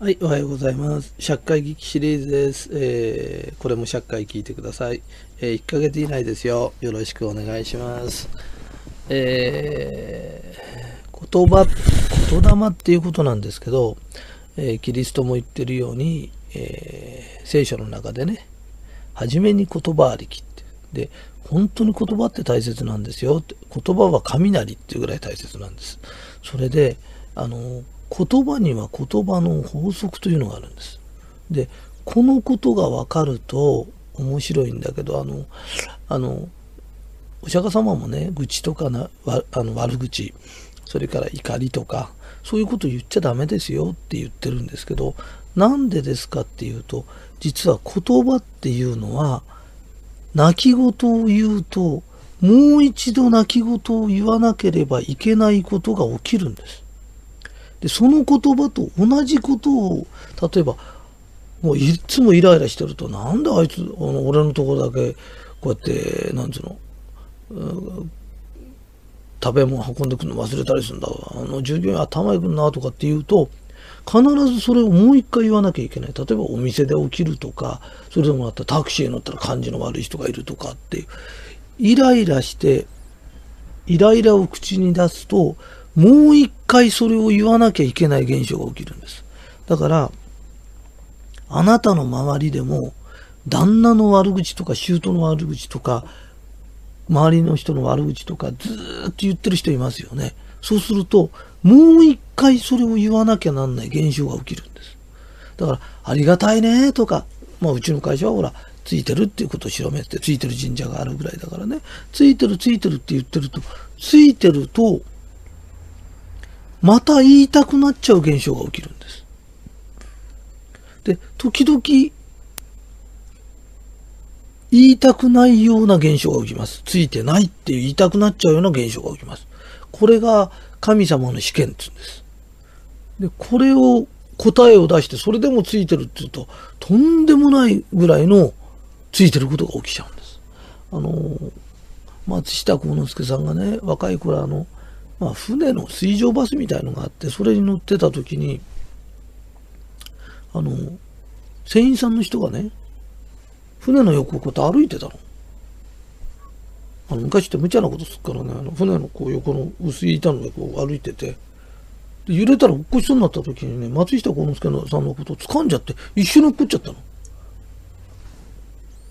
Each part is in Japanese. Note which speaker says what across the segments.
Speaker 1: はい、おはようございます。100回劇シリーズです。えーこれも100回聞いてください。えー1ヶ月以内ですよ。よろしくお願いします。えー言葉、言霊っていうことなんですけど、えーキリストも言ってるように、えー聖書の中でね、初めに言葉ありきって。で、本当に言葉って大切なんですよって。言葉は雷っていうぐらい大切なんです。それで、あの、言葉には言葉の法則というのがあるんです。で、このことが分かると面白いんだけど、あの、あの、お釈迦様もね、愚痴とかなあの悪口、それから怒りとか、そういうこと言っちゃダメですよって言ってるんですけど、なんでですかっていうと、実は言葉っていうのは、泣き言を言うと、もう一度泣き言を言わなければいけないことが起きるんです。で、その言葉と同じことを、例えば、もういつもイライラしてると、なんであいつ、あの俺のところだけ、こうやって、なんつうの、うん食べ物運んでくるの忘れたりするんだ。あの従業員頭いくんなとかって言うと、必ずそれをもう一回言わなきゃいけない。例えばお店で起きるとか、それでもあったタクシーに乗ったら感じの悪い人がいるとかっていう。イライラして、イライラを口に出すと、もう一回それを言わなきゃいけない現象が起きるんです。だから、あなたの周りでも、旦那の悪口とか、姑の悪口とか、周りの人の悪口とか、ずーっと言ってる人いますよね。そうすると、もう一回それを言わなきゃなんない現象が起きるんです。だから、ありがたいねとか、まあ、うちの会社はほら、ついてるっていうことを広めて、ついてる神社があるぐらいだからね、ついてるついてるって言ってると、ついてると、また言いたくなっちゃう現象が起きるんです。で、時々、言いたくないような現象が起きます。ついてないって言いたくなっちゃうような現象が起きます。これが神様の試験って言うんです。で、これを答えを出して、それでもついてるって言うと、とんでもないぐらいのついてることが起きちゃうんです。あの、松下幸之助さんがね、若い頃あの、まあ、船の水上バスみたいのがあって、それに乗ってた時に、あの、船員さんの人がね、船の横をこうやって歩いてたの。あの昔って無茶なことすっからね、あの船のこう横の薄い板の上こう歩いてて、で揺れたら落っこちそうになった時にね、松下幸之助さんのことを掴んじゃって、一緒に落っこっちゃった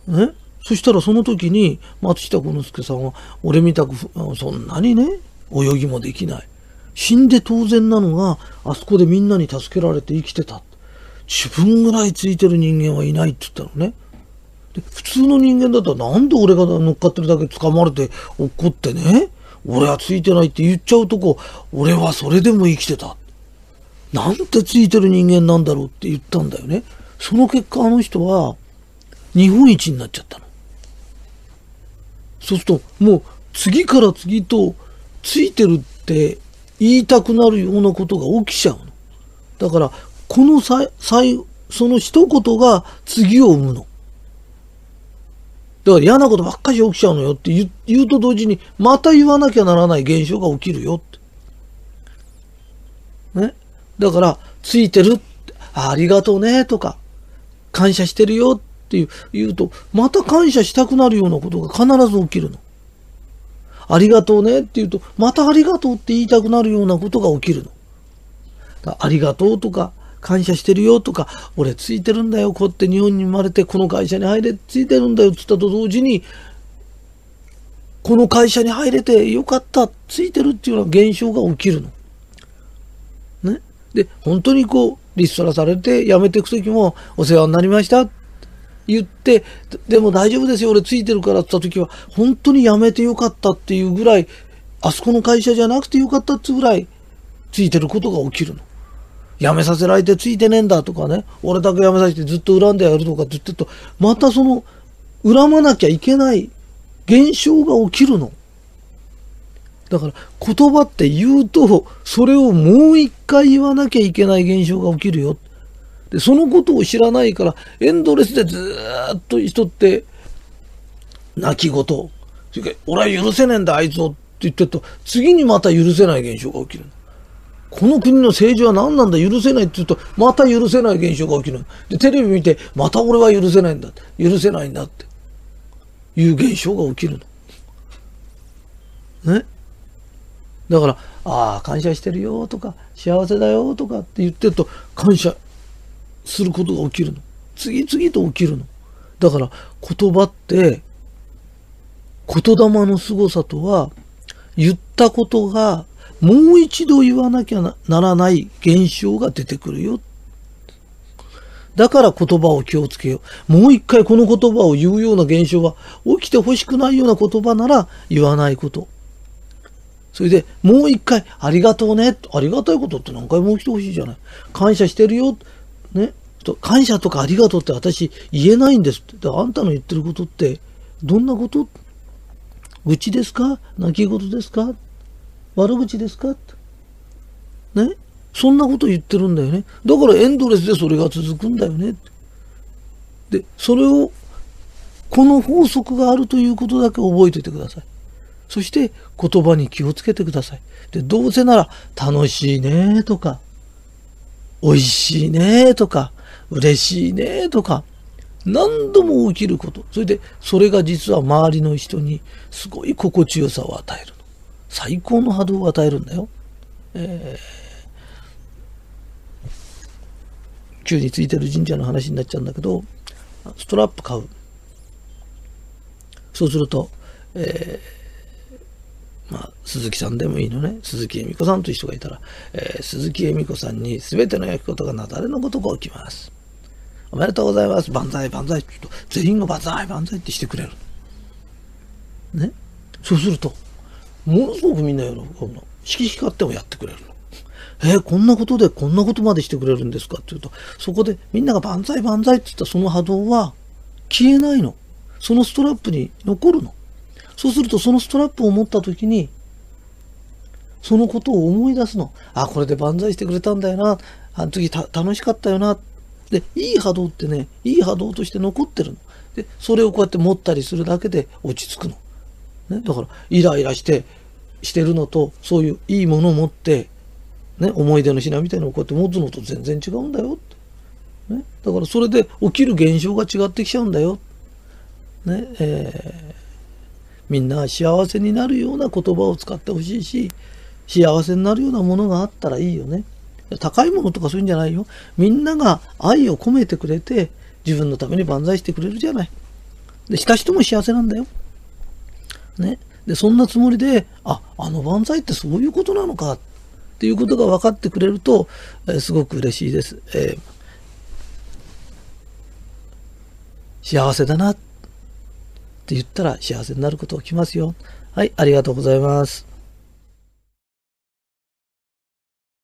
Speaker 1: の。ね？そしたらその時に松下幸之助さんは、俺みたくそんなにね、泳ぎもできない。死んで当然なのが、あそこでみんなに助けられて生きてた。自分ぐらいついてる人間はいないって言ったのね。で普通の人間だったらなんで俺が乗っかってるだけ掴まれて怒ってね、俺はついてないって言っちゃうとこ、俺はそれでも生きてた。なんてついてる人間なんだろうって言ったんだよね。その結果あの人は日本一になっちゃったの。そうするともう次から次とついてるって言いたくなるようなことが起きちゃうの。だからこのさ最その一言が次を生むの。だから嫌なことばっかり起きちゃうのよって言う言うと同時に、また言わなきゃならない現象が起きるよって。ね？だから、ついてるって、あありがとうねとか、感謝してるよっていう言うと、また感謝したくなるようなことが必ず起きるの。ありがとうねって言うと、またありがとうって言いたくなるようなことが起きるの。ありがとうとか、感謝してるよとか、俺ついてるんだよ、こうやって日本に生まれてこの会社に入れ、ついてるんだよって言ったと同時に、この会社に入れてよかった、ついてるっていうような現象が起きるの。ね。で、本当にこう、リストラされて辞めていく時も、お世話になりましたっ言って、でも大丈夫ですよ、俺ついてるからって言った時は、本当に辞めてよかったっていうぐらい、あそこの会社じゃなくてよかったっていうぐらい、ついてることが起きるの。辞めさせられてついてねえんだとかね、俺だけ辞めさせてずっと恨んでやるとかって言ってると、またその、恨まなきゃいけない現象が起きるの。だから言葉って言うと、それをもう一回言わなきゃいけない現象が起きるよ。で、そのことを知らないから、エンドレスでずっと人って泣き言。それから、俺は許せねえんだ、あいつをって言ってると、次にまた許せない現象が起きる。この国の政治は何なんだ、許せないって言うと、また許せない現象が起きる。で、テレビ見て、また俺は許せないんだ。許せないんだって。いう現象が起きるの。ね？だから、ああ、感謝してるよとか、幸せだよとかって言ってると、感謝することが起きるの。次々と起きるの。だから、言葉って、言霊の凄さとは、言ったことがもう一度言わなきゃならない現象が出てくるよ。だから言葉を気をつけよう。もう一回この言葉を言うような現象が起きてほしくないような言葉なら言わないこと。それでもう一回ありがとうね。ありがたいことって何回も起きてほしいじゃない。感謝してるよ。ね。感謝とかありがとうって私言えないんですって。あんたの言ってることってどんなこと？愚痴ですか？泣き言ですか？悪口ですかね？そんなこと言ってるんだよね。だからエンドレスでそれが続くんだよね。で、それを、この法則があるということだけ覚えておいてください。そして言葉に気をつけてください。で、どうせなら楽しいねとか、美味しいねとか、嬉しいねとか、何度も起きること。それで、それが実は周りの人にすごい心地よさを与える。最高の波動を与えるんだよ。えー、急についてる神社の話になっちゃうんだけど、ストラップ買う。そうすると、えー、まあ、鈴木さんでもいいのね。鈴木恵美子さんという人がいたら、えー、鈴木恵美子さんに全ての焼きことがなだれのことが起きます。おめでとうございます。万歳、万歳。ちょっと全員が万歳、万歳ってしてくれる。ね？そうすると、ものすごくみんな喜ぶの。色光ってもやってくれるの。えー、こんなことでこんなことまでしてくれるんですか？って言うと、そこでみんなが万歳万歳って言ったその波動は消えないの。そのストラップに残るの。そうするとそのストラップを持った時に、そのことを思い出すの。あ、これで万歳してくれたんだよな。あの時楽しかったよな。で、いい波動ってね、いい波動として残ってるの。で、それをこうやって持ったりするだけで落ち着くの。ね、だから、イライラして、してるのと、そういういいものを持って、ね、思い出の品みたいなのをこうやって持つのと全然違うんだよ。ね、だからそれで起きる現象が違ってきちゃうんだよ。ねえー、みんな幸せになるような言葉を使ってほしいし、幸せになるようなものがあったらいいよね。高いものとかそういうんじゃないよ。みんなが愛を込めてくれて、自分のために万歳してくれるじゃない。で、した人も幸せなんだよ。ね。で、そんなつもりで、あ、あの万歳ってそういうことなのかっていうことが分かってくれると、えー、すごく嬉しいです。えー、幸せだなって言ったら幸せになることが来ますよ。はい、ありがとうございます。